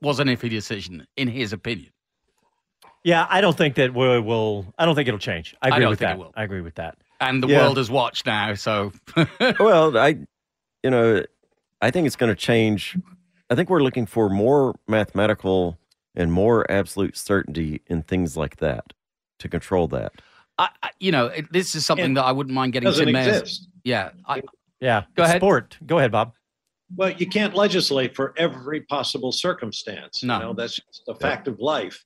was an iffy decision in his opinion. Yeah, I don't think that we will. I don't think it'll change. I I agree don't with think that. it will. I agree with that. And the Yeah. world has watched now, so [laughs] well, I, you know, I think it's going to change. I think we're looking for more mathematical and more absolute certainty in things like that to control that. I, I, you know, it, this is something It that I wouldn't mind getting doesn't Tim Mayer's- exist. Yeah, I, Yeah. Go ahead. Sport. Go ahead, Bob. Well, you can't legislate for every possible circumstance. No. You know, that's just a fact of life.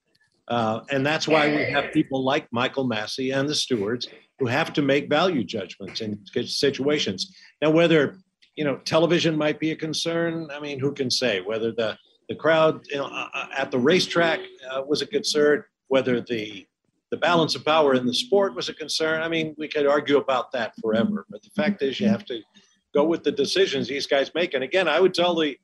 Uh, and that's why we have people like Michael Masi and the stewards who have to make value judgments in situations. Now, whether you know, television might be a concern. I mean, who can say whether the the crowd you know, uh, uh, at the racetrack uh, was a concern, whether the the balance of power in the sport was a concern. I mean, we could argue about that forever. But the fact is, you have to go with the decisions these guys make. And again, I would tell the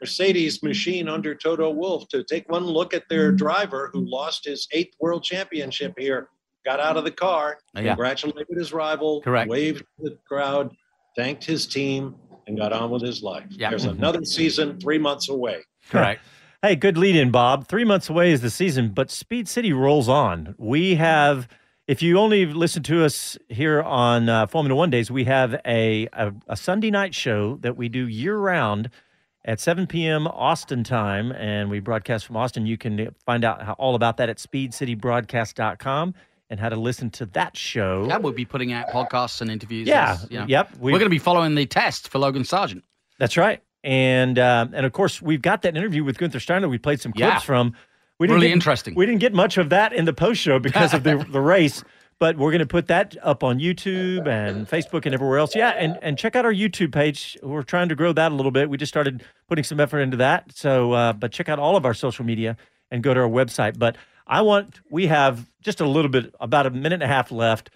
Mercedes machine under Toto Wolff to take one look at their driver who lost his eighth world championship here, got out of the car, oh, Yeah. congratulated his rival, Correct. waved to the crowd, thanked his team, and got on with his life. Yeah. There's another season three months away. Correct. [laughs] Hey, good lead in, Bob. Three months away is the season, but Speed City rolls on. We have, if you only listen to us here on uh, Formula One days, we have a, a, a Sunday night show that we do year round at 7 p.m. Austin time, and we broadcast from Austin. You can find out how, all about that at speedcitybroadcast.com and how to listen to that show. Yeah, we'll be putting out podcasts and interviews. Yeah, as, you know. yep, We're we- going to be following the test for Logan Sargent. That's right. And um, and of course, we've got that interview with Gunther Steiner. We played some clips Yeah. from. We Really get, interesting. We didn't get much of that in the post show because of the [laughs] the race, but we're going to put that up on YouTube and Facebook and everywhere else. Yeah, and and check out our YouTube page. We're trying to grow that a little bit. We just started putting some effort into that. So, uh, but check out all of our social media and go to our website. But I want we have just a little bit, about a minute and a half left.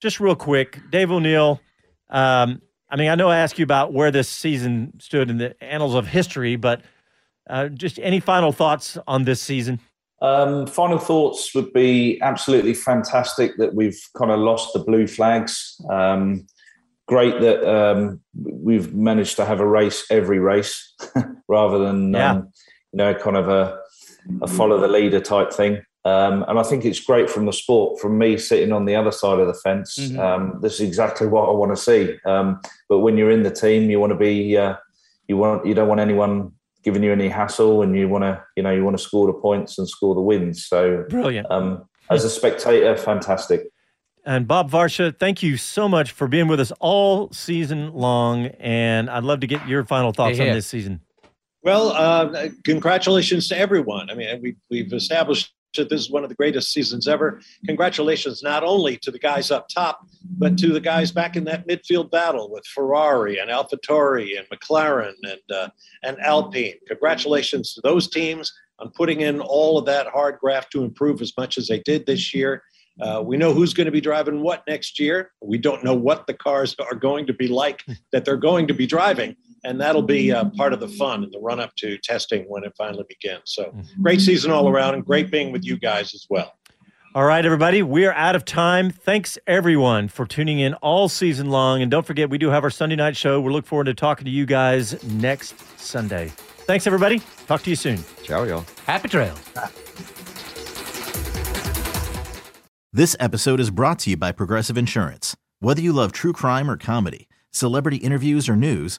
Just real quick, Dave O'Neill. Um, I mean, I know I asked you about where this season stood in the annals of history, but uh, just any final thoughts on this season? Um, final thoughts would be absolutely fantastic that we've kind of lost the blue flags. Um, great that um, we've managed to have a race every race [laughs] rather than Yeah. um, you know kind of a, a follow the leader type thing. Um, and I think it's great from the sport. From me sitting on the other side of the fence, Mhm. um, this is exactly what I want to see. Um, but when you're in the team, you want to be uh, you want you don't want anyone giving you any hassle, and you want to you know you want to score the points and score the wins. So Brilliant. Um, as a spectator, fantastic. And Bob Varsha, thank you so much for being with us all season long. And I'd love to get your final thoughts Hey, on hey. this season. Well, uh, congratulations to everyone. I mean, we, we've established that this is one of the greatest seasons ever. Congratulations not only to the guys up top, but to the guys back in that midfield battle with Ferrari and AlphaTauri and McLaren and uh, and Alpine. Congratulations to those teams on putting in all of that hard graft to improve as much as they did this year. Uh, we know who's going to be driving what next year. We don't know what the cars [laughs] are going to be like that they're going to be driving. And that'll be uh, part of the fun in the run up to testing when it finally begins. So great season all around and great being with you guys as well. All right, everybody, we're out of time. Thanks, everyone, for tuning in all season long. And don't forget, we do have our Sunday night show. We look forward to talking to you guys next Sunday. Thanks, everybody. Talk to you soon. Ciao, y'all. Happy trail. This episode is brought to you by Progressive Insurance. Whether you love true crime or comedy, celebrity interviews or news,